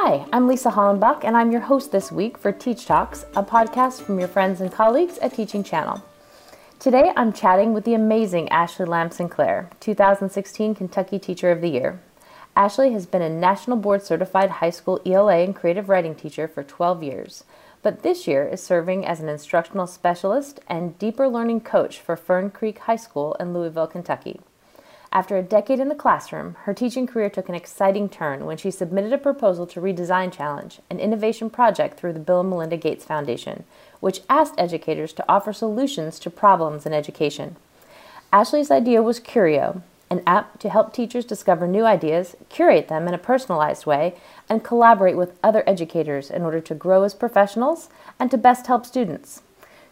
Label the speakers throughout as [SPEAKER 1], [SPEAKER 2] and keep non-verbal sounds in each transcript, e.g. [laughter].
[SPEAKER 1] Hi, I'm Lisa Hollenbach, and I'm your host this week for Teach Talks, a podcast from your friends and colleagues at Teaching Channel. Today I'm chatting with the amazing Ashley Lamb Sinclair, 2016 Kentucky Teacher of the Year. Ashley has been a National Board Certified High School ELA and Creative Writing teacher for 12 years, but this year is serving as an instructional specialist and deeper learning coach for Fern Creek High School in Louisville, Kentucky. After a decade in the classroom, her teaching career took an exciting turn when she submitted a proposal to Redesign Challenge, an innovation project through the Bill and Melinda Gates Foundation, which asked educators to offer solutions to problems in education. Ashley's idea was Curio, an app to help teachers discover new ideas, curate them in a personalized way, and collaborate with other educators in order to grow as professionals and to best help students.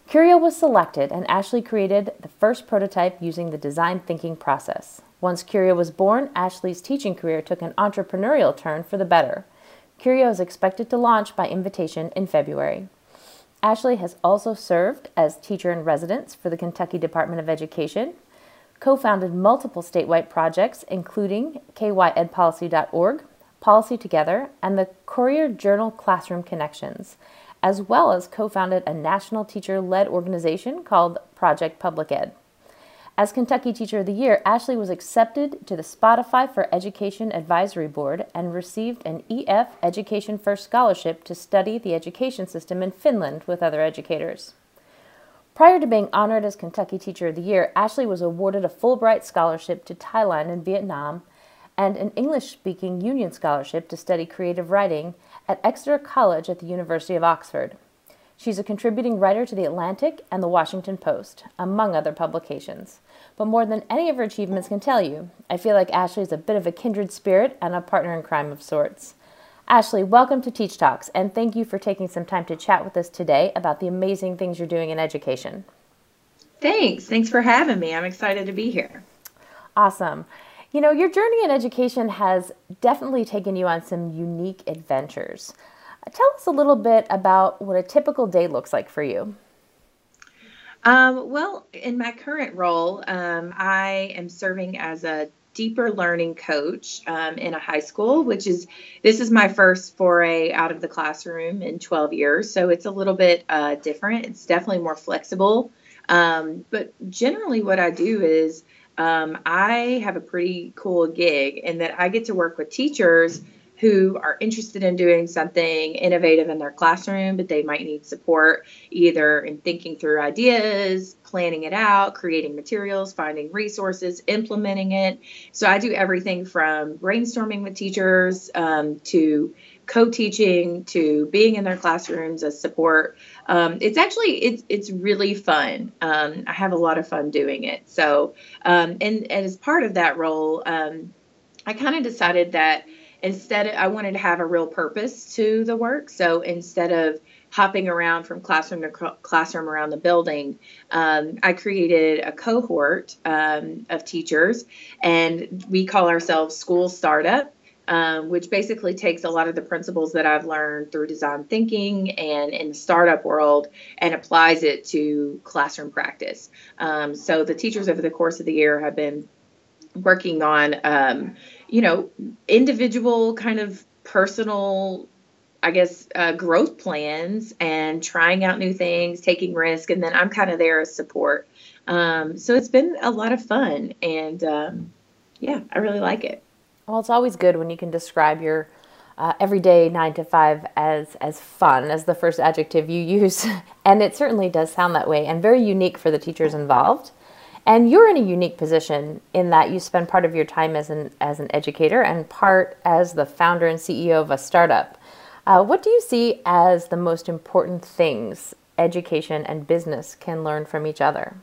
[SPEAKER 1] Curio was selected, and Ashley created the first prototype using the design thinking process. Once Curio was born, Ashley's teaching career took an entrepreneurial turn for the better. Curio is expected to launch by invitation in February. Ashley has also served as teacher in residence for the Kentucky Department of Education, co founded multiple statewide projects, including kyedpolicy.org, Policy Together, and the Courier Journal Classroom Connections, as well as co founded a national teacher led organization called Project Public Ed. As Kentucky Teacher of the Year, Ashley was accepted to the Spotify for Education Advisory Board and received an EF Education First Scholarship to study the education system in Finland with other educators. Prior to being honored as Kentucky Teacher of the Year, Ashley was awarded a Fulbright Scholarship to Thailand and Vietnam and an English speaking Union Scholarship to study creative writing at Exeter College at the University of Oxford. She's a contributing writer to The Atlantic and The Washington Post, among other publications. But more than any of her achievements can tell you, I feel like Ashley is a bit of a kindred spirit and a partner in crime of sorts. Ashley, welcome to Teach Talks, and thank you for taking some time to chat with us today about the amazing things you're doing in education.
[SPEAKER 2] Thanks. Thanks for having me. I'm excited to be here.
[SPEAKER 1] Awesome. You know, your journey in education has definitely taken you on some unique adventures. Tell us a little bit about what a typical day looks like for you.
[SPEAKER 2] Um, well, in my current role, um, I am serving as a deeper learning coach um, in a high school, which is this is my first foray out of the classroom in 12 years. So it's a little bit uh, different. It's definitely more flexible. Um, but generally, what I do is um, I have a pretty cool gig in that I get to work with teachers who are interested in doing something innovative in their classroom, but they might need support either in thinking through ideas, planning it out, creating materials, finding resources, implementing it. So I do everything from brainstorming with teachers um, to co-teaching to being in their classrooms as support. Um, it's actually it's it's really fun. Um, I have a lot of fun doing it. So um, and, and as part of that role, um, I kind of decided that instead i wanted to have a real purpose to the work so instead of hopping around from classroom to classroom around the building um, i created a cohort um, of teachers and we call ourselves school startup um, which basically takes a lot of the principles that I've learned through design thinking and in the startup world and applies it to classroom practice. Um, so the teachers over the course of the year have been working on um, you know, individual kind of personal, I guess, uh, growth plans and trying out new things, taking risk, and then I'm kind of there as support. Um, so it's been a lot of fun, and um, yeah, I really like it.
[SPEAKER 1] Well, it's always good when you can describe your uh, everyday nine to five as as fun as the first adjective you use, [laughs] and it certainly does sound that way, and very unique for the teachers involved. And you're in a unique position in that you spend part of your time as an as an educator and part as the founder and CEO of a startup. Uh, what do you see as the most important things education and business can learn from each other?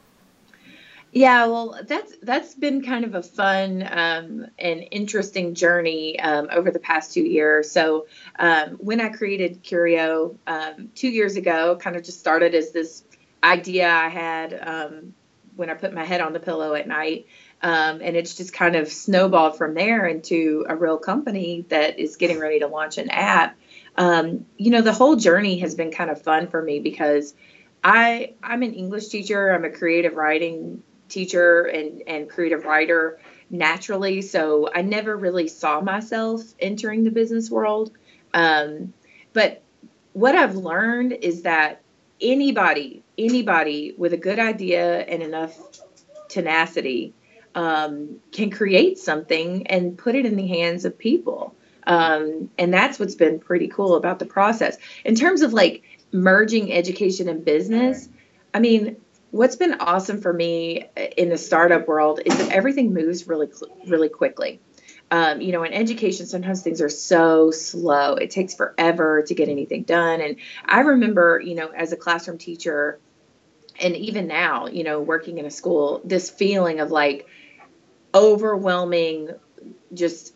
[SPEAKER 2] Yeah, well, that's that's been kind of a fun um, and interesting journey um, over the past two years. So um, when I created Curio um, two years ago, kind of just started as this idea I had um, when I put my head on the pillow at night. Um, and it's just kind of snowballed from there into a real company that is getting ready to launch an app. Um, you know, the whole journey has been kind of fun for me because I I'm an English teacher. I'm a creative writing teacher and and creative writer, naturally. So I never really saw myself entering the business world. Um, but what I've learned is that anybody, anybody with a good idea and enough tenacity um, can create something and put it in the hands of people. Um, and that's what's been pretty cool about the process. In terms of like merging education and business, I mean, what's been awesome for me in the startup world is that everything moves really, really quickly. Um, you know, in education, sometimes things are so slow. It takes forever to get anything done. And I remember, you know, as a classroom teacher, and even now, you know, working in a school, this feeling of like overwhelming, just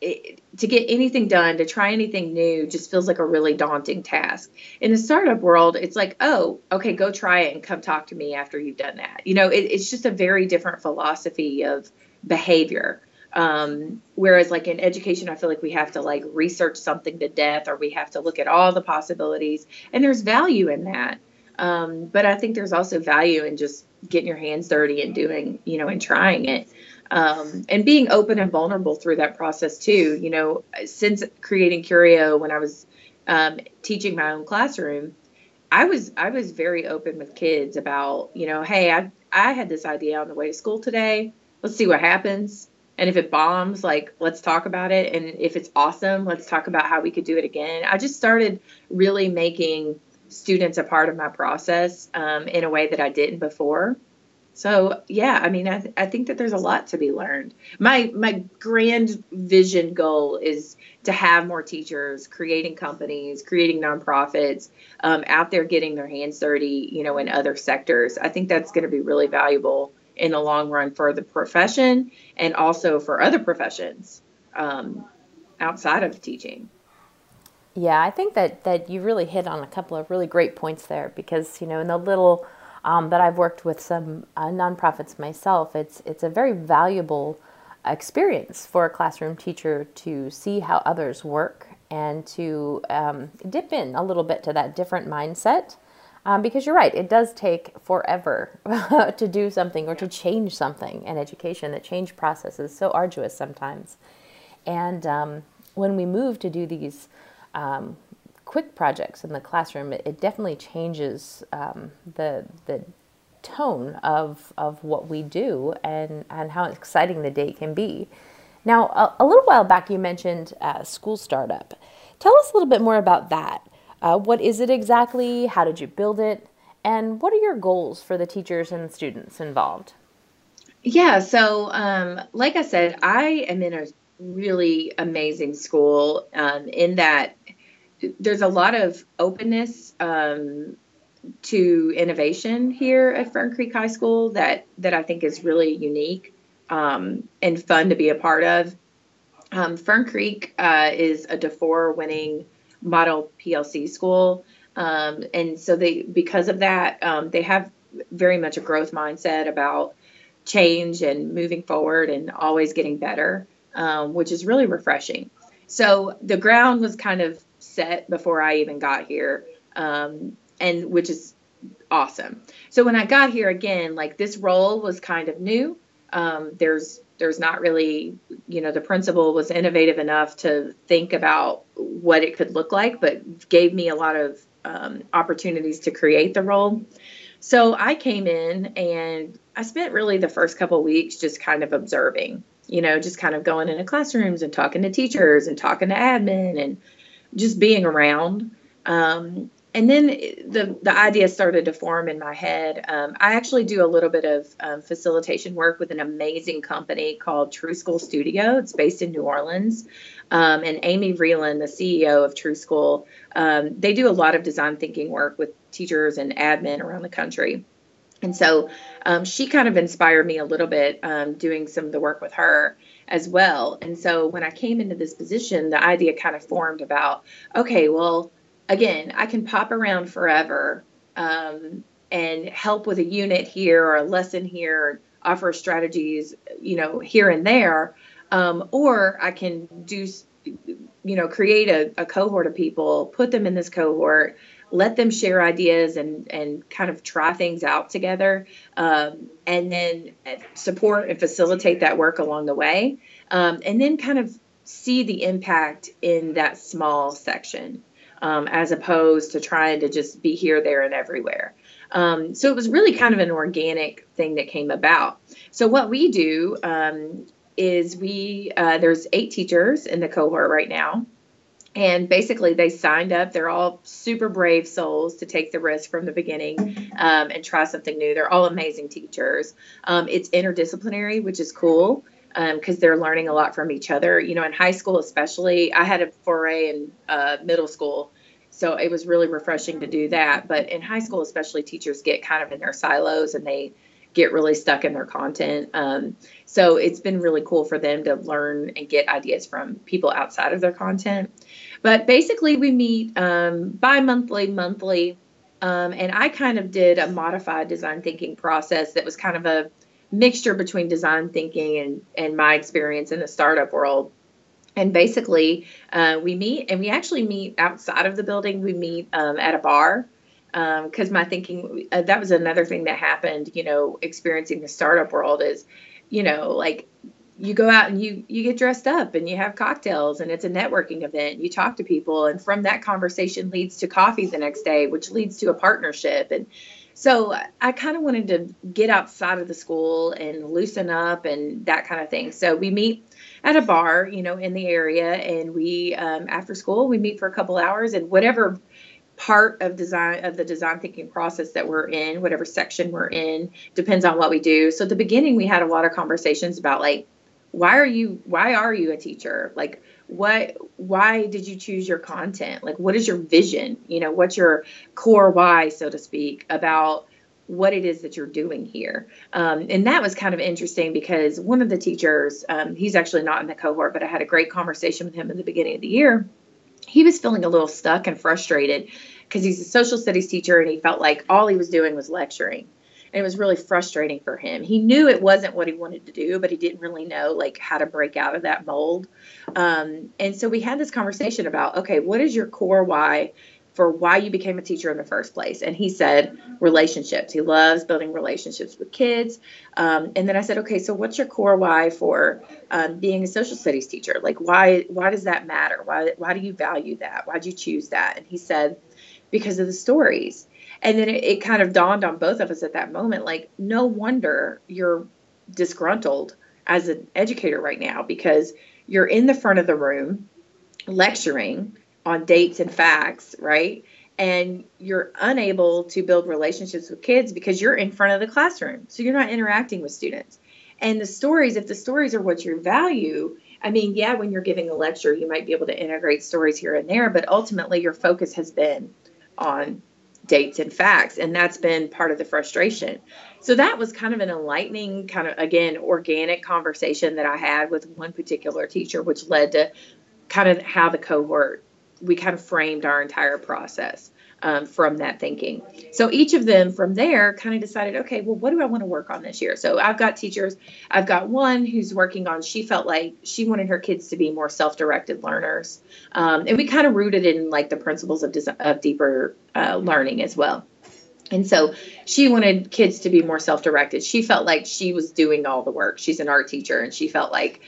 [SPEAKER 2] it, to get anything done, to try anything new, just feels like a really daunting task. In the startup world, it's like, oh, okay, go try it and come talk to me after you've done that. You know, it, it's just a very different philosophy of behavior. Um, whereas, like in education, I feel like we have to like research something to death, or we have to look at all the possibilities, and there's value in that. Um, but I think there's also value in just getting your hands dirty and doing, you know, and trying it um, and being open and vulnerable through that process too. You know, since creating Curio when I was um, teaching my own classroom, I was I was very open with kids about you know, hey, I I had this idea on the way to school today. Let's see what happens. And if it bombs, like let's talk about it. And if it's awesome, let's talk about how we could do it again. I just started really making students a part of my process um, in a way that I didn't before. So yeah, I mean, I, th- I think that there's a lot to be learned. My my grand vision goal is to have more teachers creating companies, creating nonprofits, um, out there getting their hands dirty, you know, in other sectors. I think that's going to be really valuable in the long run for the profession and also for other professions um, outside of teaching.
[SPEAKER 1] Yeah, I think that that you really hit on a couple of really great points there because you know in the little um, that I've worked with some uh, nonprofits myself, it's it's a very valuable experience for a classroom teacher to see how others work and to um, dip in a little bit to that different mindset. Um, because you're right, it does take forever [laughs] to do something or to change something in education. The change process is so arduous sometimes. And um, when we move to do these um, quick projects in the classroom, it, it definitely changes um, the the tone of of what we do and and how exciting the day can be. Now, a, a little while back, you mentioned uh, school startup. Tell us a little bit more about that. Uh, what is it exactly? How did you build it? And what are your goals for the teachers and students involved?
[SPEAKER 2] Yeah, so um, like I said, I am in a really amazing school um, in that there's a lot of openness um, to innovation here at Fern Creek High School that that I think is really unique um, and fun to be a part of. Um, Fern Creek uh, is a DuFour winning model PLC school, um, and so they because of that um, they have very much a growth mindset about change and moving forward and always getting better, um, which is really refreshing. So the ground was kind of set before I even got here, um, and which is awesome. So when I got here again, like this role was kind of new. Um, there's there's not really, you know, the principal was innovative enough to think about what it could look like, but gave me a lot of um, opportunities to create the role. So I came in and I spent really the first couple weeks just kind of observing, you know, just kind of going into classrooms and talking to teachers and talking to admin and just being around. Um, and then the the idea started to form in my head. Um, I actually do a little bit of um, facilitation work with an amazing company called True School Studio. It's based in New Orleans, um, and Amy Vreeland, the CEO of True School, um, they do a lot of design thinking work with teachers and admin around the country. And so um, she kind of inspired me a little bit um, doing some of the work with her as well. And so when I came into this position, the idea kind of formed about okay, well, again, I can pop around forever um, and help with a unit here or a lesson here, offer strategies, you know, here and there. Um, or I can do, you know, create a, a cohort of people, put them in this cohort, let them share ideas and and kind of try things out together um, and then support and facilitate that work along the way um, and then kind of see the impact in that small section um, as opposed to trying to just be here there and everywhere. Um, so it was really kind of an organic thing that came about. So what we do um, is we uh, there's eight teachers in the cohort right now. And basically they signed up. They're all super brave souls to take the risk from the beginning um, and try something new. They're all amazing teachers. Um, it's interdisciplinary which is cool because um, they're learning a lot from each other you know in high school especially i had a foray in uh, middle school so it was really refreshing to do that but in high school especially teachers get kind of in their silos and they get really stuck in their content. Um, so it's been really cool for them to learn and get ideas from people outside of their content. But basically, we meet um, bi monthly, monthly. Um, and I kind of did a modified design thinking process that was kind of a mixture between design thinking and, and my experience in the startup world. And basically, uh, we meet and we actually meet outside of the building. We meet um, at a bar because um, my thinking uh, that was another thing that happened you know experiencing the startup world is you know like you go out and you you get dressed up and you have cocktails and it's a networking event you talk to people and from that conversation leads to coffee the next day which leads to a partnership and so i kind of wanted to get outside of the school and loosen up and that kind of thing. So we meet at a bar you know in the area and we um, after school we meet for a couple hours and whatever part of design of the design thinking process that we're in whatever section we're in depends on what we do. So at the beginning we had a lot of conversations about like why are you why are you a teacher? Like what why did you choose your content? Like what is your vision? You know what's your core why so to speak about what it is that you're doing here? Um, and that was kind of interesting because one of the teachers um, he's actually not in the cohort but i had a great conversation with him in the beginning of the year. He was feeling a little stuck and frustrated because he's a social studies teacher and he felt like all he was doing was lecturing and it was really frustrating for him he knew it wasn't what he wanted to do but he didn't really know like how to break out of that mold um, and so we had this conversation about okay what is your core why for why you became a teacher in the first place. And he said relationships. He loves building relationships with kids. Um, and then I said, okay, so what's your core why for um, being a social studies teacher? Like, why why does that matter? Why why do you value that? Why'd you choose that? And he said, because of the stories. And then it, it kind of dawned on both of us at that moment, like, no wonder you're disgruntled as an educator right now because you're in the front of the room lecturing on dates and facts, right? And you're unable to build relationships with kids because you're in front of the classroom. So you're not interacting with students. And the stories, if the stories are what you value, I mean, yeah, when you're giving a lecture, you might be able to integrate stories here and there, but ultimately your focus has been on dates and facts. And that's been part of the frustration. So that was kind of an enlightening, kind of, again, organic conversation that I had with one particular teacher, which led to kind of how the cohort we kind of framed our entire process um, from that thinking. So each of them from there kind of decided, okay, well, what do I want to work on this year? So I've got teachers, I've got one who's working on, she felt like she wanted her kids to be more self directed learners. Um, and we kind of rooted in like the principles of, of deeper uh, learning as well. And so she wanted kids to be more self directed. She felt like she was doing all the work. She's an art teacher and she felt like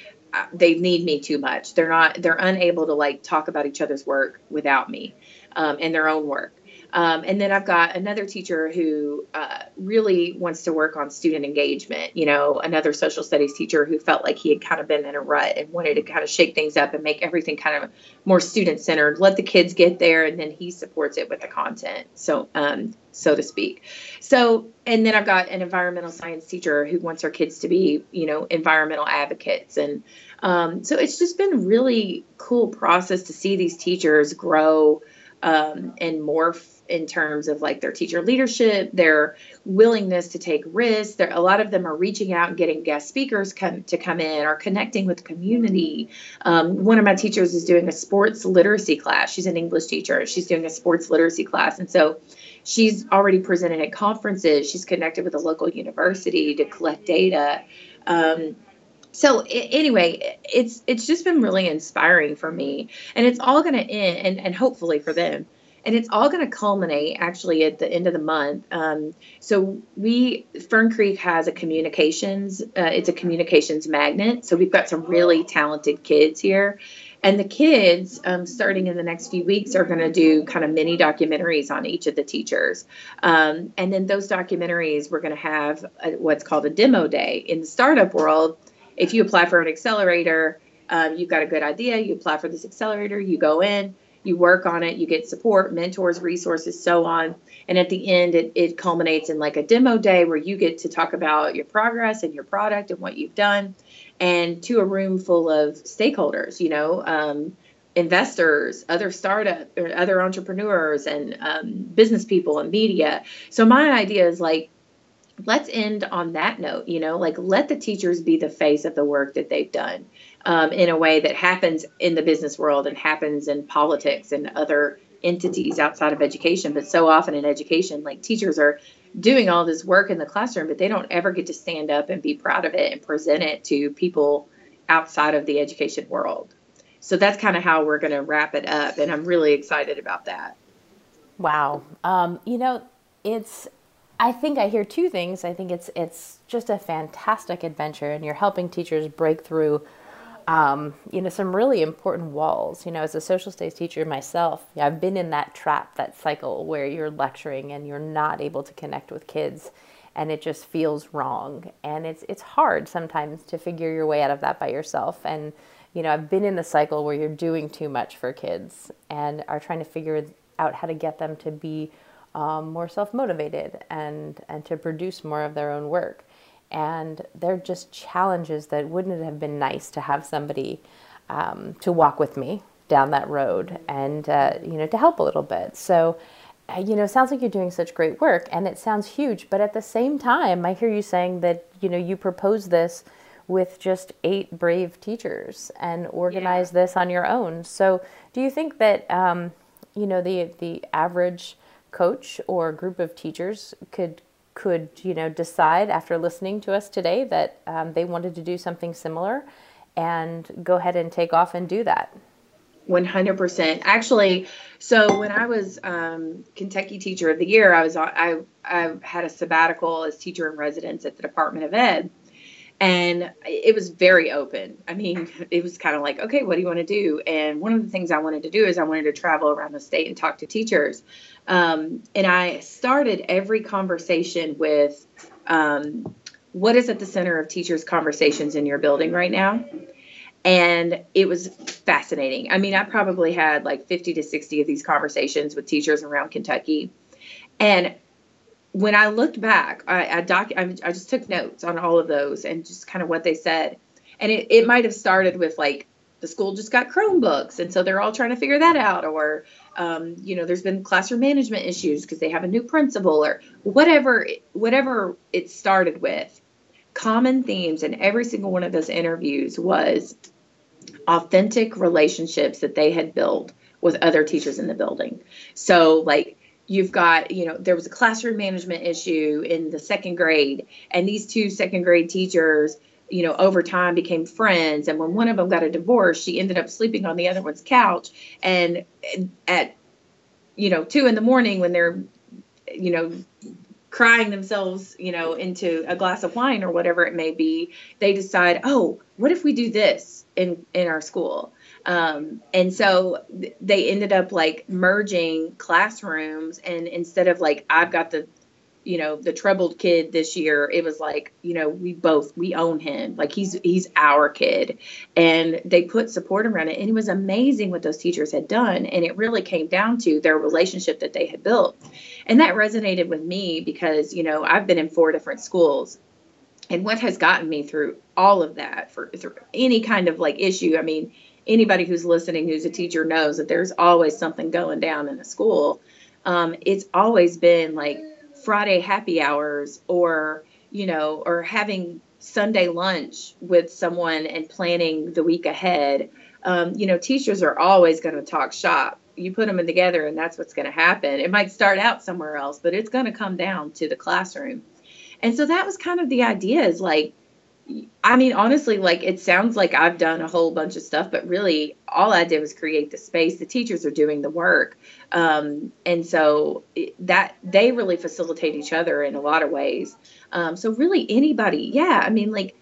[SPEAKER 2] they need me too much. They're not. They're unable to like talk about each other's work without me, um, and their own work. Um, and then I've got another teacher who uh, really wants to work on student engagement. You know, another social studies teacher who felt like he had kind of been in a rut and wanted to kind of shake things up and make everything kind of more student centered. Let the kids get there, and then he supports it with the content. So, um, so to speak. So, and then I've got an environmental science teacher who wants her kids to be, you know, environmental advocates. And um, so it's just been really cool process to see these teachers grow um, and morph in terms of like their teacher leadership, their willingness to take risks. There, a lot of them are reaching out and getting guest speakers come to come in or connecting with the community. Um, one of my teachers is doing a sports literacy class. She's an English teacher. She's doing a sports literacy class, and so she's already presented at conferences. She's connected with a local university to collect data. Um, so anyway, it's it's just been really inspiring for me, and it's all going to end, and, and hopefully for them, and it's all going to culminate actually at the end of the month. Um, so we Fern Creek has a communications. Uh, it's a communications magnet. So we've got some really talented kids here, and the kids, um, starting in the next few weeks, are going to do kind of mini documentaries on each of the teachers. Um, and then those documentaries, we're going to have a, what's called a demo day. In the startup world, if you apply for an accelerator, um, you've got a good idea, you apply for this accelerator, you go in, you work on it, you get support, mentors, resources, so on. And at the end, it, it culminates in like a demo day where you get to talk about your progress and your product and what you've done and to a room full of stakeholders, you know, um, investors, other startup or other entrepreneurs and um, business people and media. So my idea is like, let's end on that note, you know, like let the teachers be the face of the work that they've done um, in a way that happens in the business world and happens in politics and other entities outside of education. But so often in education, like teachers are doing all this work in the classroom, but they don't ever get to stand up and be proud of it and present it to people outside of the education world. So that's kind of how we're going to wrap it up. And I'm really excited about that.
[SPEAKER 1] Wow. Um, you know, it's, I think I hear two things. I think it's, it's just a fantastic adventure and you're helping teachers break through um, you know, some really important walls. You know, as a social studies teacher myself, I've been in that trap, that cycle where you're lecturing and you're not able to connect with kids and it just feels wrong. And it's it's hard sometimes to figure your way out of that by yourself. And, you know, I've been in the cycle where you're doing too much for kids and are trying to figure out how to get them to be um, more self-motivated and and to produce more of their own work. And they're just challenges that wouldn't it have been nice to have somebody um, to walk with me down that road and uh, you know to help a little bit. So uh, you know it sounds like you're doing such great work and it sounds huge but at the same time i hear you saying that you know you propose this with just eight brave teachers and organize yeah. this on your own. So do you think that um, you know the the average coach or group of teachers could could you know decide after listening to us today that um, they wanted to do something similar and go ahead and take off and do that.
[SPEAKER 2] 100% actually so when i was um, kentucky teacher of the year i was I, I had a sabbatical as teacher in residence at the department of ed and it was very open i mean [laughs] it was kind of like okay what do you want to do and one of the things i wanted to do is i wanted to travel around the state and talk to teachers um, and I started every conversation with um, what is at the center of teachers' conversations in your building right now? And it was fascinating. I mean, I probably had like 50 to 60 of these conversations with teachers around Kentucky. And when I looked back, I, I, doc, I, I just took notes on all of those and just kind of what they said. And it, it might have started with like, the school just got Chromebooks, and so they're all trying to figure that out. Or, um, you know, there's been classroom management issues because they have a new principal, or whatever, whatever it started with. Common themes in every single one of those interviews was authentic relationships that they had built with other teachers in the building. So, like, you've got, you know, there was a classroom management issue in the second grade, and these two second grade teachers you know, over time became friends. And when one of them got a divorce, she ended up sleeping on the other one's couch. And at, you know, two in the morning when they're, you know, crying themselves, you know, into a glass of wine or whatever it may be, they decide, oh, what if we do this in in our school? Um, and so they ended up like merging classrooms, and instead of like I've got the you know the troubled kid this year it was like you know we both we own him. Like he's he's our kid. And they put support around it and it was amazing what those teachers had done and it really came down to their relationship that they had built. And that resonated with me because you know i've been in four different schools. And what has gotten me through all of that for through any kind of like issue i mean anybody who's listening who's a teacher knows that there's always something going down in a school um, it's always been like Friday happy hours or, you know, or having Sunday lunch with someone and planning the week ahead. Um, you know, teachers are always going to talk shop. You put them in together, and that's what's going to happen. It might start out somewhere else, but it's going to come down to the classroom. And so that was kind of the idea is like, I mean, honestly, like it sounds like I've done a whole bunch of stuff, but really all I did was create the space. The teachers are doing the work. Um, and so that they really facilitate each other in a lot of ways. Um, so really anybody, yeah, I mean, like,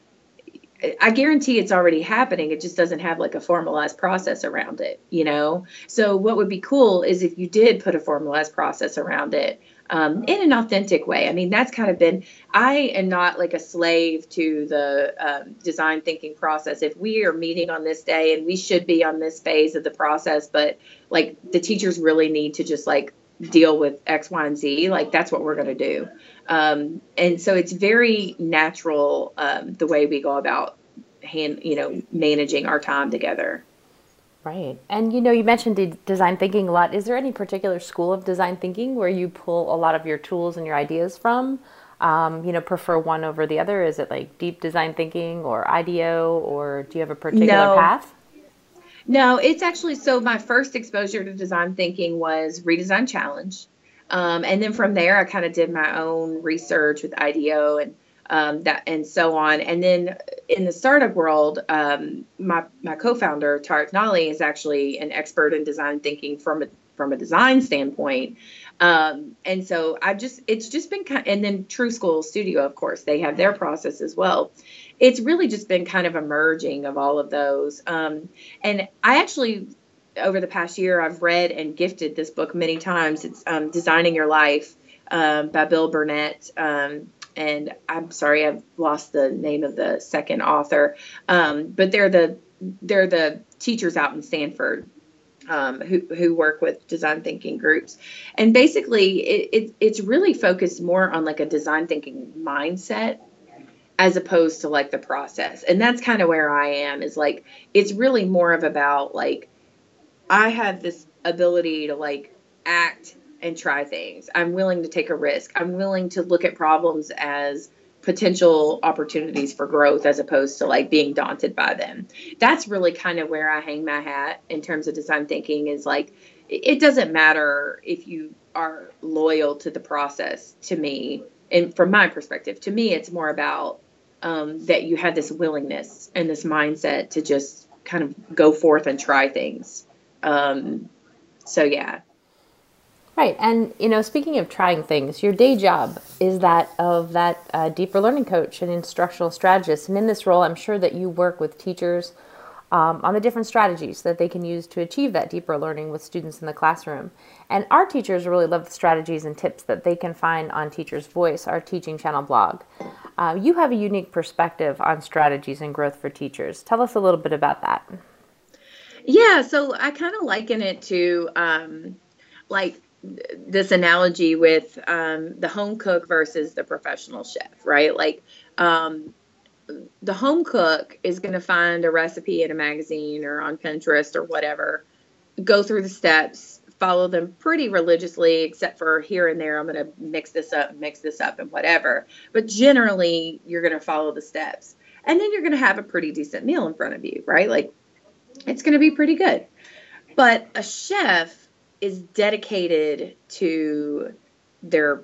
[SPEAKER 2] I guarantee it's already happening. It just doesn't have like a formalized process around it, you know? So, what would be cool is if you did put a formalized process around it um, in an authentic way. I mean, that's kind of been, I am not like a slave to the um, design thinking process. If we are meeting on this day and we should be on this phase of the process, but like the teachers really need to just like deal with X, Y, and Z, like that's what we're going to do. Um, and so it's very natural um, the way we go about hand, you know, managing our time together.
[SPEAKER 1] Right. And you know, you mentioned de- design thinking a lot. Is there any particular school of design thinking where you pull a lot of your tools and your ideas from? Um, you know, prefer one over the other? Is it like deep design thinking or IDEO, or do you have a particular no. path?
[SPEAKER 2] No, it's actually so. My first exposure to design thinking was Redesign Challenge. Um, and then from there, I kind of did my own research with IDEO and um, that and so on. And then in the startup world, um, my my co-founder Tariq Nali is actually an expert in design thinking from a from a design standpoint. Um, and so I just it's just been kind and then True School Studio, of course, they have their process as well. It's really just been kind of a merging of all of those. Um, and I actually over the past year, I've read and gifted this book many times. It's um, Designing Your Life um, by Bill Burnett. And I'm sorry, I've lost the name of the second author, um, but they're the they're the teachers out in Stanford um, who who work with design thinking groups, and basically it, it, it's really focused more on like a design thinking mindset as opposed to like the process, and that's kind of where I am. Is like it's really more of about like I have this ability to like act and try things. I'm willing to take a risk. I'm willing to look at problems as potential opportunities for growth as opposed to like being daunted by them. That's really kind of where I hang my hat in terms of design thinking is like it doesn't matter if you are loyal to the process to me and from my perspective to me it's more about um, that you have this willingness and this mindset to just kind of go forth and try things um, so yeah
[SPEAKER 1] Right, and you know, speaking of trying things, your day job is that of that uh, deeper learning coach and instructional strategist. And in this role, I'm sure that you work with teachers um, on the different strategies that they can use to achieve that deeper learning with students in the classroom. And our teachers really love the strategies and tips that they can find on Teachers Voice, our teaching channel blog. Uh, you have a unique perspective on strategies and growth for teachers. Tell us a little bit about that.
[SPEAKER 2] Yeah, so I kind of liken it to um, like this analogy with um, the home cook versus the professional chef, right? Like um, the home cook is going to find a recipe in a magazine or on Pinterest or whatever, go through the steps, follow them pretty religiously, except for here and there, I'm going to mix this up, mix this up, and whatever. But generally, you're going to follow the steps. And then you're going to have a pretty decent meal in front of you, right? Like it's going to be pretty good. But a chef is dedicated to their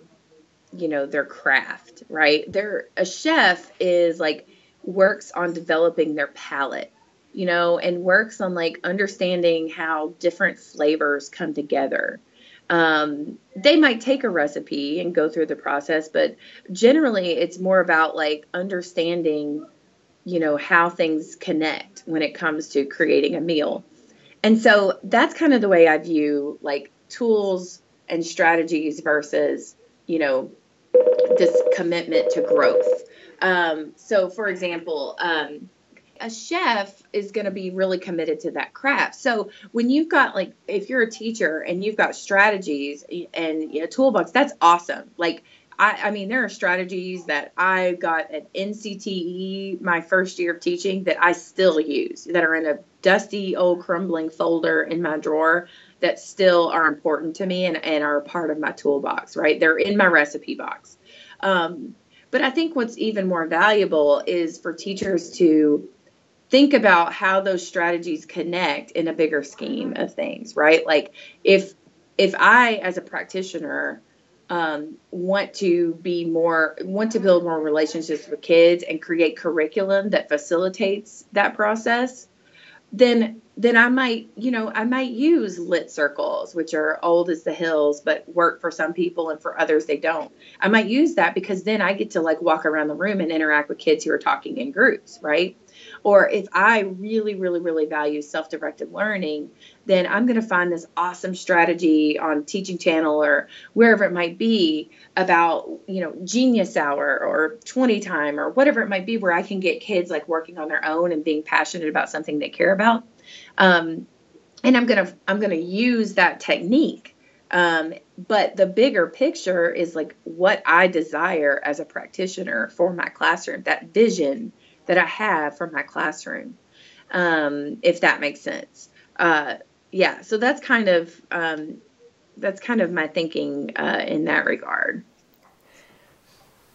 [SPEAKER 2] you know their craft right? They're a chef is like works on developing their palate you know and works on like understanding how different flavors come together. Um, they might take a recipe and go through the process but generally it's more about like understanding you know how things connect when it comes to creating a meal and so that's kind of the way I view like tools and strategies versus, you know, this commitment to growth. Um, so, for example, um, a chef is going to be really committed to that craft. So when you've got like, if you're a teacher and you've got strategies and a toolbox, that's awesome. Like I, I mean, there are strategies that I got at NCTE my first year of teaching that I still use that are in a dusty old crumbling folder in my drawer that still are important to me and, and are part of my toolbox, right? They're in my recipe box. Um, but I think what's even more valuable is for teachers to think about how those strategies connect in a bigger scheme of things, right? Like if if I as a practitioner um, want to be more want to build more relationships with kids and create curriculum that facilitates that process then then I might, you know, I might use lit circles, which are old as the hills, but work for some people and for others they don't. I might use that because then I get to like walk around the room and interact with kids who are talking in groups, right? Or if I really, really, really value self directed learning, then I'm going to find this awesome strategy on Teaching Channel or wherever it might be about, you know, Genius Hour or 20 Time or whatever it might be where I can get kids like working on their own and being passionate about something they care about. Um, and I'm going to I'm going to use that technique. Um, but the bigger picture is like what I desire as a practitioner for my classroom, that vision that I have for my classroom, um, if that makes sense. Uh, yeah, so that's kind of um, that's kind of my thinking uh, in that regard.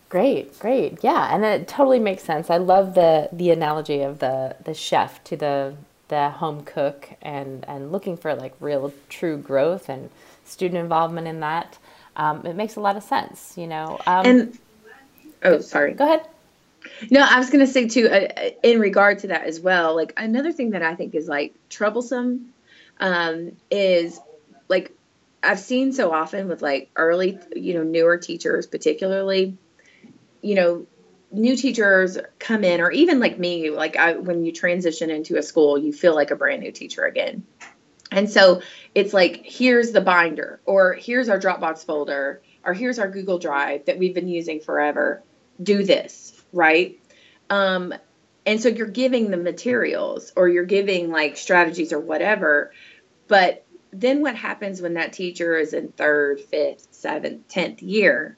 [SPEAKER 1] Great, great, yeah, and it totally makes sense. I love the the analogy of the the chef to the the home cook and and looking for like real true growth and student involvement in that. Um, it makes a lot of sense, you know. Um,
[SPEAKER 2] and oh, sorry.
[SPEAKER 1] Go ahead.
[SPEAKER 2] No, I was going to say too, uh, in regard to that as well. Like another thing that I think is like troublesome um, is like I've seen so often with like early, you know, newer teachers, particularly, you know, new teachers come in, or even like me, like I, when you transition into a school, you feel like a brand new teacher again. And so it's like, here's the binder, or here's our Dropbox folder, or here's our Google Drive that we've been using forever. Do this, right? Um, and so you're giving the materials or you're giving like strategies or whatever but then what happens when that teacher is in third, fifth, seventh, tenth year,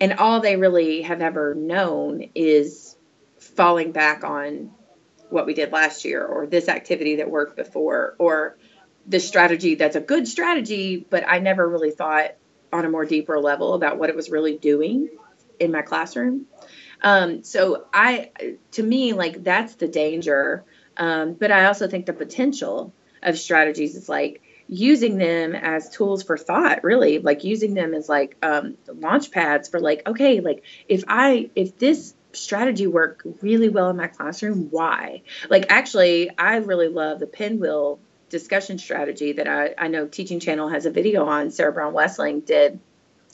[SPEAKER 2] and all they really have ever known is falling back on what we did last year or this activity that worked before or this strategy that's a good strategy, but I never really thought on a more deeper level about what it was really doing in my classroom. Um, so I, to me, like that's the danger. Um, but I also think the potential of strategies is like using them as tools for thought really. Like using them as like um, launch pads for like okay like if i if this strategy worked really well in my classroom why? Like actually i really love the pinwheel discussion strategy that i, I know teaching channel has a video on. Sarah brown Wessling did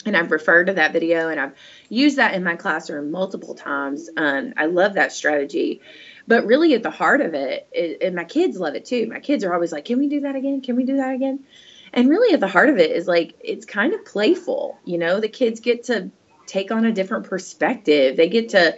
[SPEAKER 2] and I've referred to that video and I've used that in my classroom multiple times. Um, I love that strategy but really, at the heart of it, it, and my kids love it too. My kids are always like, "Can we do that again? Can we do that again?" And really, at the heart of it is like it's kind of playful. You know, the kids get to take on a different perspective. They get to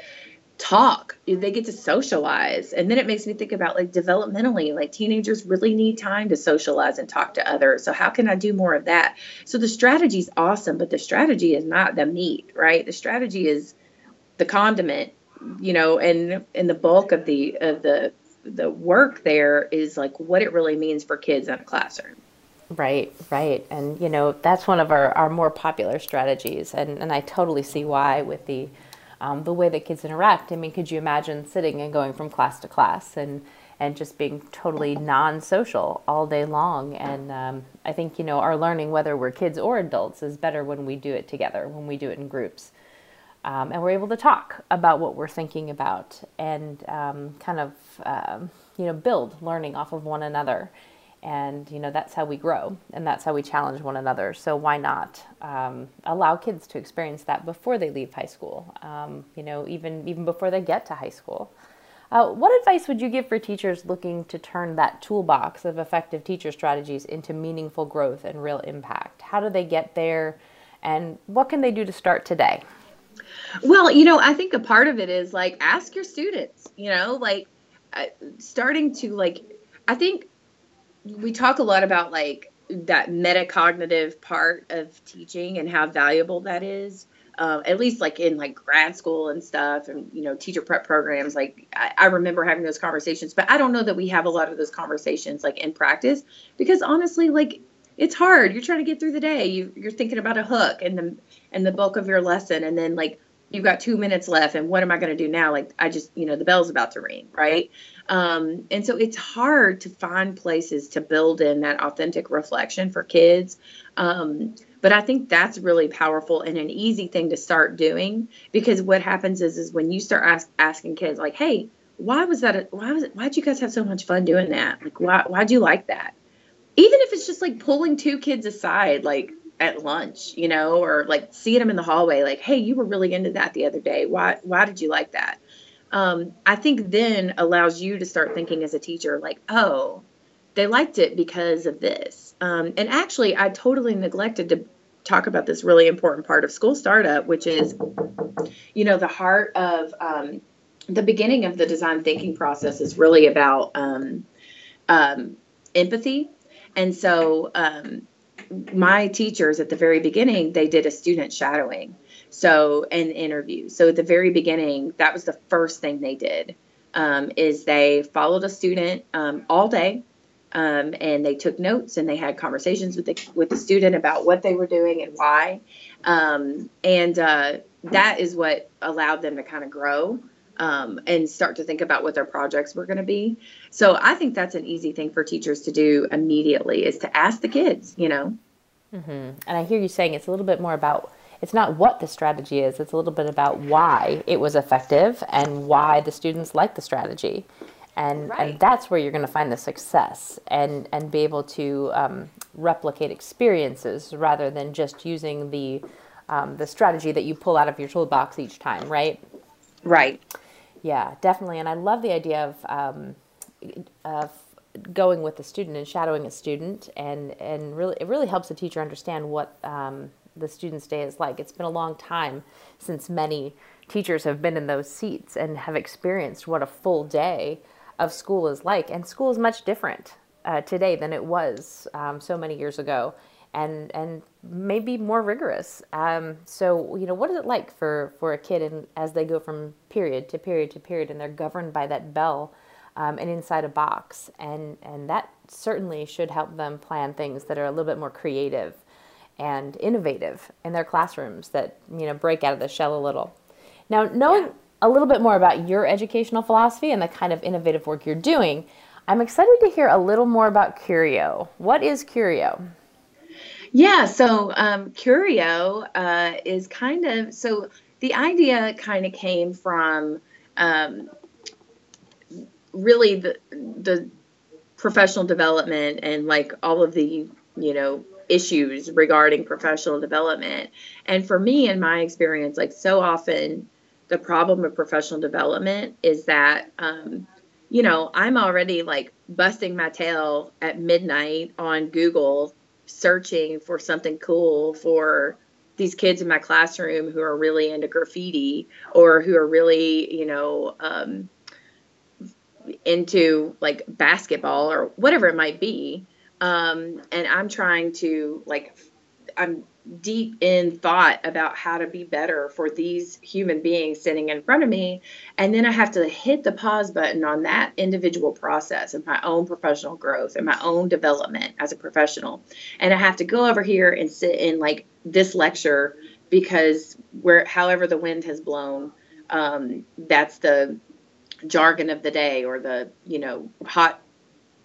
[SPEAKER 2] talk. They get to socialize. And then it makes me think about like developmentally like teenagers really need time to socialize and talk to others. So how can i do more of that? So the strategy is awesome but the strategy is not the meat right? The strategy is the condiment you know, and and the bulk of the of the the work there is like what it really means for kids in a classroom.
[SPEAKER 1] Right, right. And you know, that's one of our, our more popular strategies. And, and I totally see why with the um, the way that kids interact. I mean, could you imagine sitting and going from class to class and and just being totally non-social all day long and um, i think you know our learning whether we're kids or adults is better when we do it together when we do it in groups um, and we're able to talk about what we're thinking about and um, kind of um, you know build learning off of one another and you know that's how we grow and that's how we challenge one another. So why not um, allow kids to experience that before they leave high school? Um, you know even even before they get to high school. Uh, what advice would you give for teachers looking to turn that toolbox of effective teacher strategies into meaningful growth and real impact? How do they get there and what can they do to start today?
[SPEAKER 2] Well, you know, I think a part of it is like ask your students, you know, like uh, starting to like, I think we talk a lot about like that metacognitive part of teaching and how valuable that is. Uh, at least like in like grad school and stuff and you know teacher prep programs. Like I, I, remember having those conversations but i don't know that we have a lot of those conversations like in practice because honestly like it's hard. You're trying to get through the day. You, you're thinking about a hook and the and the bulk of your lesson and then like you've got two minutes left and what am i going to do now? Like i just you know the bell's about to ring right um, and so it's hard to find places to build in that authentic reflection for kids um, but i think that's really powerful and an easy thing to start doing because what happens is is when you start ask, asking kids like hey why was that? A, why was it? Why'd you guys have so much fun doing that? Like, why? Why'd you like that? Even if it's just like pulling two kids aside, like at lunch, you know, or like seeing them in the hallway, like, hey, you were really into that the other day. Why? Why did you like that? Um, I think then allows you to start thinking as a teacher, like, oh, they liked it because of this. Um, and actually, I totally neglected to talk about this really important part of school startup, which is, you know, the heart of um, the beginning of the design thinking process is really about um, um, empathy. And so, um, my teachers at the very beginning, they did a student shadowing, so an interview. So at the very beginning, that was the first thing they did. Um, is they followed a student um, all day um, and they took notes and they had conversations with the with the student about what they were doing and why, um, and uh, that is what allowed them to kind of grow um, and start to think about what their projects were going to be. So I think that's an easy thing for teachers to do immediately is to ask the kids, you know.
[SPEAKER 1] Mm-hmm. And I hear you saying it's a little bit more about it's not what the strategy is, it's a little bit about why it was effective and why the students like the strategy. And right. and that's where you're going to find the success and and be able to um, replicate experiences rather than just using the um, the strategy that you pull out of your toolbox each time right?
[SPEAKER 2] Right.
[SPEAKER 1] Yeah definitely and i love the idea of um, of going with a student and shadowing a student and and really it really helps the teacher understand what um, the student's day is like it's been a long time since many teachers have been in those seats and have experienced what a full day of school is like. And school is much different uh, today than it was um, so many years ago, and and maybe more rigorous. Um, so you know, what is it like for for a kid and as they go from period to period to period, and they're governed by that bell um, and inside a box, and and that certainly should help them plan things that are a little bit more creative and innovative in their classrooms that you know break out of the shell a little. Now, knowing yeah a little bit more about your educational philosophy and the kind of innovative work you're doing, I'm excited to hear a little more about Curio. What is Curio?
[SPEAKER 2] Yeah, so um, Curio uh, is kind of so the idea kind of came from um, really the the professional development and like all of the you know issues regarding professional development. And for me, in my experience, like so often the problem of professional development is that um, you know i'm already like busting my tail at midnight on google searching for something cool for these kids in my classroom who are really into graffiti or who are really you know um, into like basketball or whatever it might be um, and i'm trying to like i'm deep in thought about how to be better for these human beings sitting in front of me. And then I have to hit the pause button on that individual process of my own professional growth and my own development as a professional. And I have to go over here and sit in like this lecture because where however the wind has blown, um, that's the jargon of the day or the, you know, hot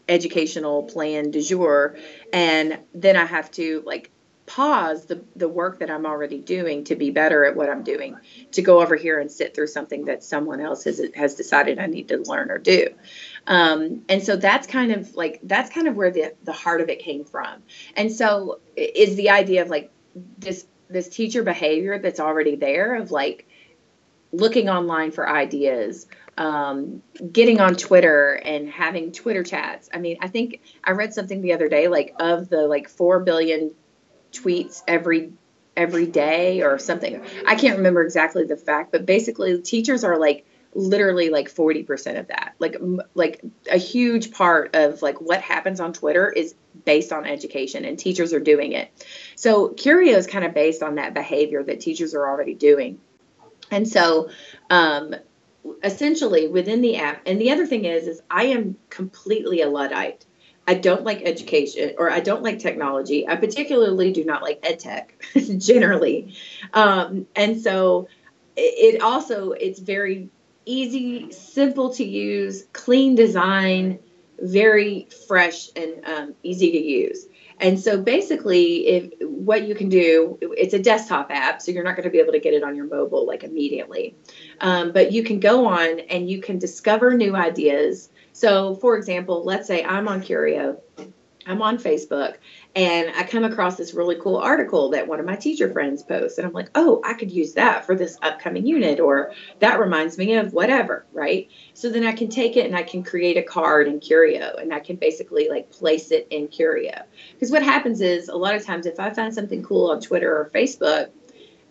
[SPEAKER 2] educational plan du jour. And then I have to like pause the, the work that I'm already doing to be better at what I'm doing, to go over here and sit through something that someone else has, has decided I need to learn or do. Um, and so that's kind of like, that's kind of where the, the heart of it came from. And so is the idea of like this, this teacher behavior that's already there of like looking online for ideas, um, getting on Twitter and having Twitter chats. I mean, I think I read something the other day, like of the like 4 billion tweets every every day or something. I can't remember exactly the fact, but basically teachers are like literally like 40% of that. Like like a huge part of like what happens on Twitter is based on education and teachers are doing it. So Curio is kind of based on that behavior that teachers are already doing. And so um essentially within the app and the other thing is is I am completely a luddite. I don't like education or I don't like technology. I particularly do not like ed tech [laughs] generally. Um, and so it also it's very easy, simple to use, clean design, very fresh and um, easy to use. And so basically, if what you can do, it's a desktop app, so you're not going to be able to get it on your mobile like immediately. Um, but you can go on and you can discover new ideas. So, for example, let's say I'm on Curio I'm on Facebook and I come across this really cool article that one of my teacher friends posts. And I'm like, oh, I could use that for this upcoming unit, or that reminds me of whatever, right? So then I can take it and I can create a card in Curio and I can basically like place it in Curio. Because what happens is a lot of times if I find something cool on Twitter or Facebook,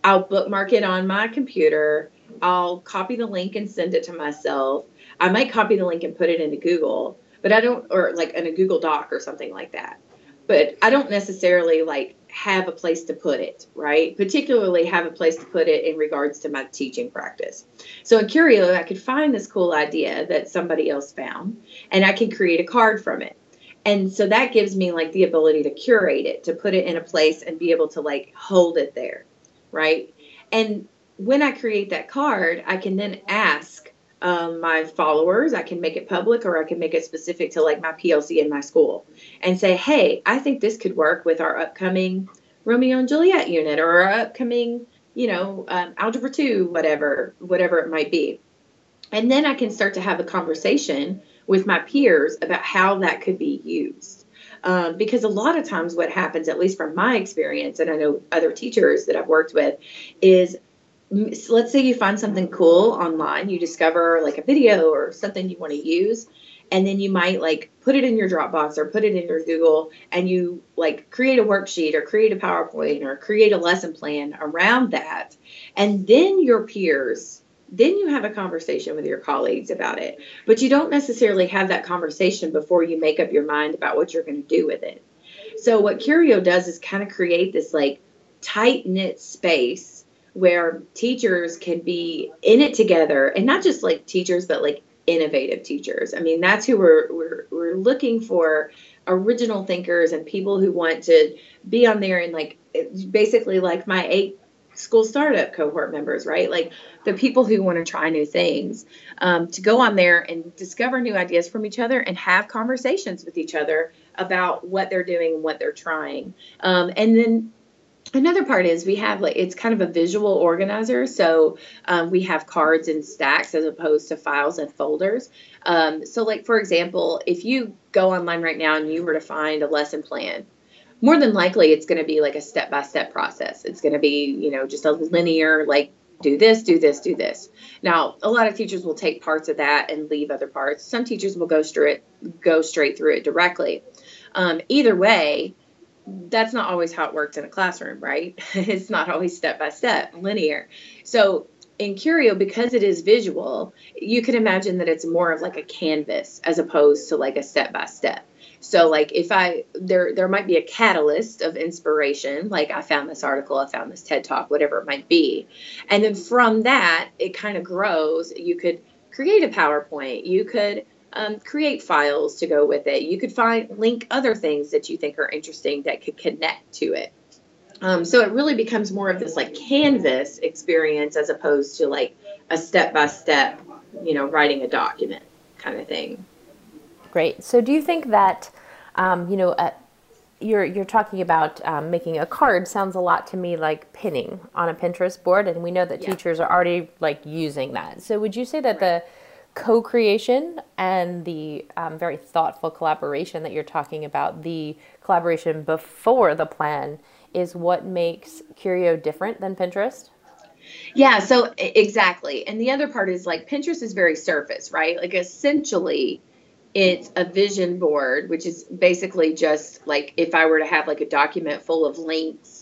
[SPEAKER 2] I'll bookmark it on my computer. I'll copy the link and send it to myself. I might copy the link and put it into Google but I don't, or like in a Google Doc or something like that. But I don't necessarily like have a place to put it, right? Particularly have a place to put it in regards to my teaching practice. So in Curio, I could find this cool idea that somebody else found, and I can create a card from it. And so that gives me like the ability to curate it, to put it in a place and be able to like hold it there, right? And when I create that card, I can then ask um, my followers. I can make it public or I can make it specific to like my PLC in my school and say, hey, I think this could work with our upcoming Romeo and Juliet unit or our upcoming, you know, um, Algebra 2, whatever, whatever it might be. And then I can start to have a conversation with my peers about how that could be used. Um, because a lot of times what happens, at least from my experience, and I know other teachers that I've worked with, is let's say you find something cool online, you discover like a video or something you want to use, and then you might like put it in your Dropbox or put it in your Google and you like create a worksheet or create a PowerPoint or create a lesson plan around that. And then your peers, then you have a conversation with your colleagues about it. But you don't necessarily have that conversation before you make up your mind about what you're going to do with it. So what Curio does is kind of create this like tight knit space where teachers can be in it together and not just like teachers but like innovative teachers. I mean that's who we're we're, we're looking for original thinkers and people who want to be on there and like basically like my eight school startup cohort members right? Like the people who want to try new things um, to go on there and discover new ideas from each other and have conversations with each other about what they're doing and what they're trying. Um, and then another part is we have like it's kind of a visual organizer. So um, we have cards and stacks as opposed to files and folders. Um, so like for example if you go online right now and you were to find a lesson plan more than likely it's going to be like a step-by-step process. It's going to be you know just a linear like do this do this do this. Now a lot of teachers will take parts of that and leave other parts. Some teachers will go straight go straight through it directly. Um, either way that's not always how it works in a classroom, right? [laughs] it's not always step by step, linear. So in Curio, because it is visual, you can imagine that it's more of like a canvas as opposed to like a step by step. So like if I there there might be a catalyst of inspiration, like I found this article, I found this TED talk, whatever it might be. And then from that, it kind of grows. You could create a PowerPoint. You could um, create files to go with it. You could find link other things that you think are interesting that could connect to it. Um, so it really becomes more of this like canvas experience as opposed to like a step by step, you know, writing a document kind of thing.
[SPEAKER 1] Great. So do you think that, um, you know, uh, you're you're talking about um, making a card sounds a lot to me like pinning on a Pinterest board, and we know that yeah. teachers are already like using that. So would you say that right. the co creation and the um, very thoughtful collaboration that you're talking about, the collaboration before the plan, is what makes Curio different than Pinterest?
[SPEAKER 2] Yeah, so exactly. And the other part is like Pinterest is very surface, right? Like essentially, it's a vision board, which is basically just like if I were to have like a document full of links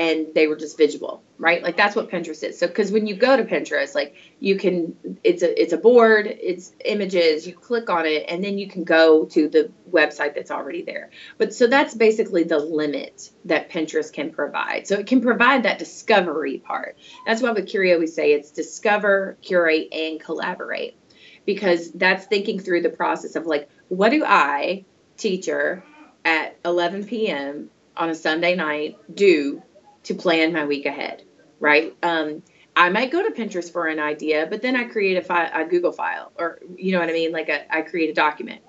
[SPEAKER 2] and they were just visual, right? Like that's what Pinterest is. So because when you go to Pinterest, like you can, it's a it's a board, it's images. You click on it, and then you can go to the website that's already there. But so that's basically the limit that Pinterest can provide. So it can provide that discovery part. That's why with Curio we say it's discover, curate, and collaborate, because that's thinking through the process of like, what do I, teacher, at 11 p.m. on a Sunday night do to plan my week ahead, right? Um, I might go to Pinterest for an idea, but then I create a, fi- a Google file, or you know what I mean? Like a, I create a document,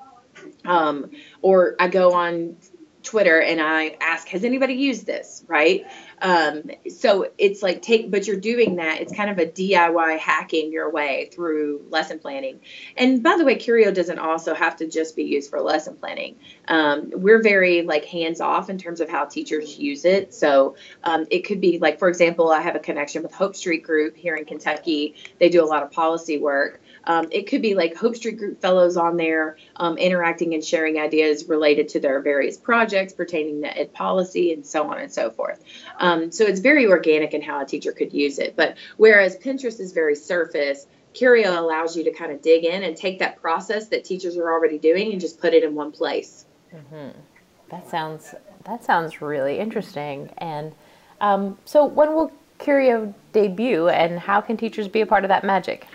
[SPEAKER 2] um, or I go on Twitter and I ask, has anybody used this? Right. Um, so it's like take, but you're doing that. It's kind of a DIY hacking your way through lesson planning. And by the way, Curio doesn't also have to just be used for lesson planning. Um, we're very like hands off in terms of how teachers use it. So um, it could be like, for example, I have a connection with Hope Street Group here in Kentucky. They do a lot of policy work. Um, it could be like Hope Street Group fellows on there um, interacting and sharing ideas related to their various projects pertaining to ed policy and so on and so forth. Um, so it's very organic in how a teacher could use it. But whereas Pinterest is very surface, Curio allows you to kind of dig in and take that process that teachers are already doing and just put it in one place.
[SPEAKER 1] Mm-hmm. That sounds that sounds really interesting. And um, so, when will Curio debut, and how can teachers be a part of that magic?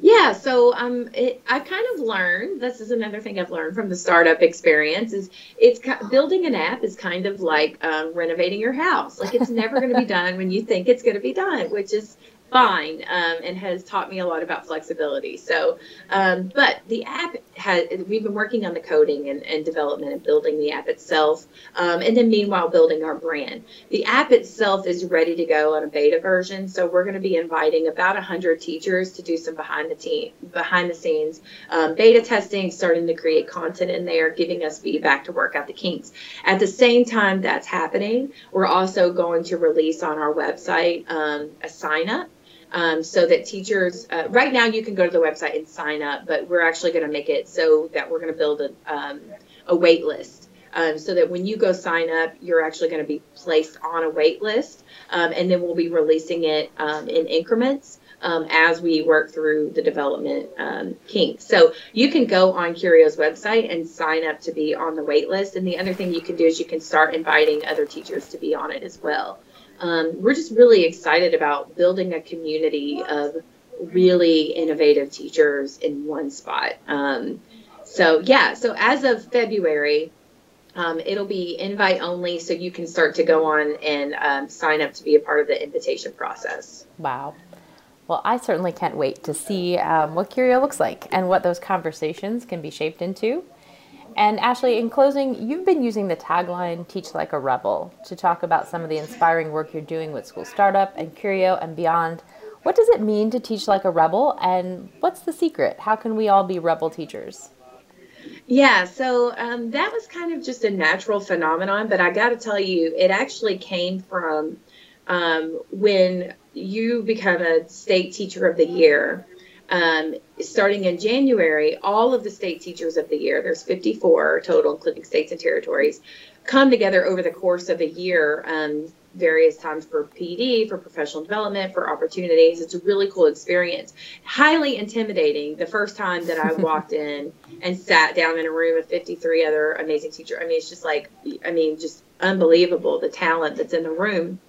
[SPEAKER 2] Yeah, so um, it, I kind of learned. This is another thing I've learned from the startup experience is it's building an app is kind of like um, renovating your house. Like it's never going to be [laughs] done when you think it's going to be done, which is fine um, and has taught me a lot about flexibility. So, um, but the app has, we've been working on the coding and, and development and building the app itself. Um, and then meanwhile, building our brand. The app itself is ready to go on a beta version. So we're going to be inviting about 100 teachers to do some behind the team, behind the scenes um, beta testing, starting to create content in there, giving us feedback to work out the kinks. At the same time that's happening, we're also going to release on our website um, a sign up um, so that teachers uh, right now you can go to the website and sign up but we're actually going to make it so that we're going to build a, um, a wait list um, so that when you go sign up you're actually going to be placed on a wait list um, and then we'll be releasing it um, in increments um, as we work through the development kinks. So you can go on Curio's website and sign up to be on the wait list. And the other thing you can do is you can start inviting other teachers to be on it as well um, we're just really excited about building a community of really innovative teachers in one spot. Um, so yeah, so as of February, um, it'll be invite only, so you can start to go on and um, sign up to be a part of the invitation process.
[SPEAKER 1] Wow. Well, I certainly can't wait to see um, what Curio looks like and what those conversations can be shaped into. And Ashley, in closing, you've been using the tagline Teach Like a Rebel to talk about some of the inspiring work you're doing with School Startup and Curio and beyond. What does it mean to teach like a rebel, and what's the secret? How can we all be rebel teachers?
[SPEAKER 2] Yeah, so um, that was kind of just a natural phenomenon, but I got to tell you, it actually came from um, when you become a state teacher of the year um, starting in January, all of the state teachers of the year, there's 54 total, including states and territories, come together over the course of a year, um, various times for PD, for professional development, for opportunities. It's a really cool experience. Highly intimidating the first time that I [laughs] walked in and sat down in a room of 53 other amazing teachers. I mean, it's just like, I mean, just unbelievable the talent that's in the room.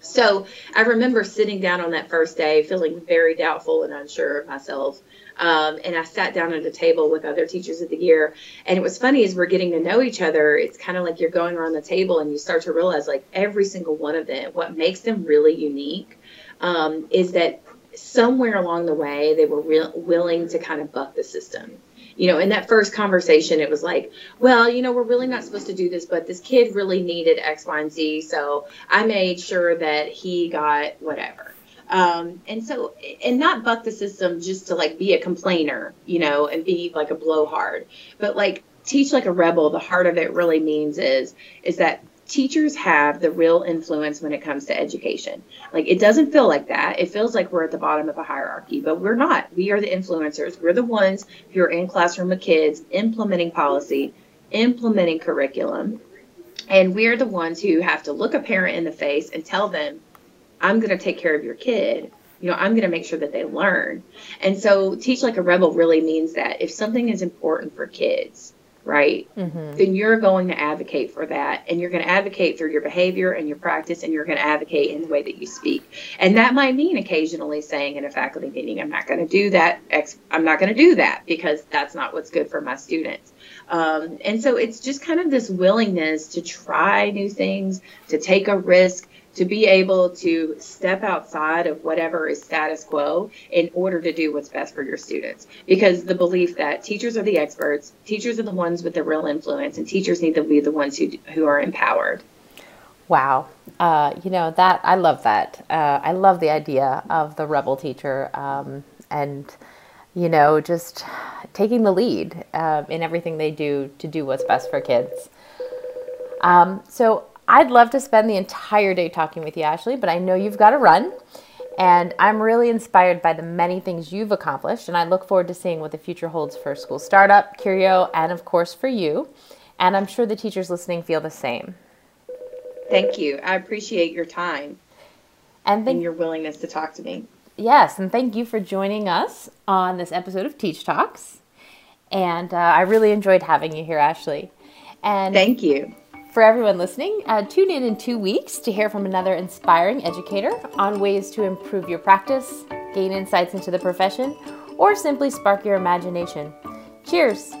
[SPEAKER 2] So I remember sitting down on that first day feeling very doubtful and unsure of myself. Um, and I sat down at a table with other teachers of the year. And it was funny as we're getting to know each other, it's kind of like you're going around the table and you start to realize like every single one of them, what makes them really unique um, is that somewhere along the way they were re- willing to kind of buck the system you know, in that first conversation, it was like, well, you know, we're really not supposed to do this, but this kid really needed X, Y, and Z. So I made sure that he got whatever. Um, and so, and not buck the system just to like be a complainer, you know, and be like a blowhard, but like teach like a rebel. The heart of it really means is, is that teachers have the real influence when it comes to education. Like it doesn't feel like that. It feels like we're at the bottom of a hierarchy, but we're not. We are the influencers. We're the ones who are in classroom with kids, implementing policy, implementing curriculum. And we're the ones who have to look a parent in the face and tell them, I'm going to take care of your kid. You know, I'm going to make sure that they learn. And so, teach like a rebel really means that if something is important for kids, right? Mm-hmm. Then you're going to advocate for that. And you're going to advocate through your behavior and your practice, and you're going to advocate in the way that you speak. And that might mean occasionally saying in a faculty meeting, I'm not going to do that. I'm not going to do that because that's not what's good for my students. Um, and so it's just kind of this willingness to try new things, to take a risk, to be able to step outside of whatever is status quo in order to do what's best for your students. Because the belief that teachers are the experts, teachers are the ones with the real influence, and teachers need to be the ones who, who are empowered.
[SPEAKER 1] Wow. Uh, you know, that I love that. Uh, I love the idea of the rebel teacher um, and, you know, just taking the lead uh, in everything they do to do what's best for kids. Um, so I'd love to spend the entire day talking with you, Ashley, but I know you've got to run. And I'm really inspired by the many things you've accomplished, and I look forward to seeing what the future holds for School Startup, Curio, and of course for you. And I'm sure the teachers listening feel the same.
[SPEAKER 2] Thank you. I appreciate your time and, thank- and your willingness to talk to me.
[SPEAKER 1] Yes, and thank you for joining us on this episode of Teach Talks. And uh, I really enjoyed having you here, Ashley.
[SPEAKER 2] And thank you.
[SPEAKER 1] For everyone listening, uh, tune in in two weeks to hear from another inspiring educator on ways to improve your practice, gain insights into the profession, or simply spark your imagination. Cheers!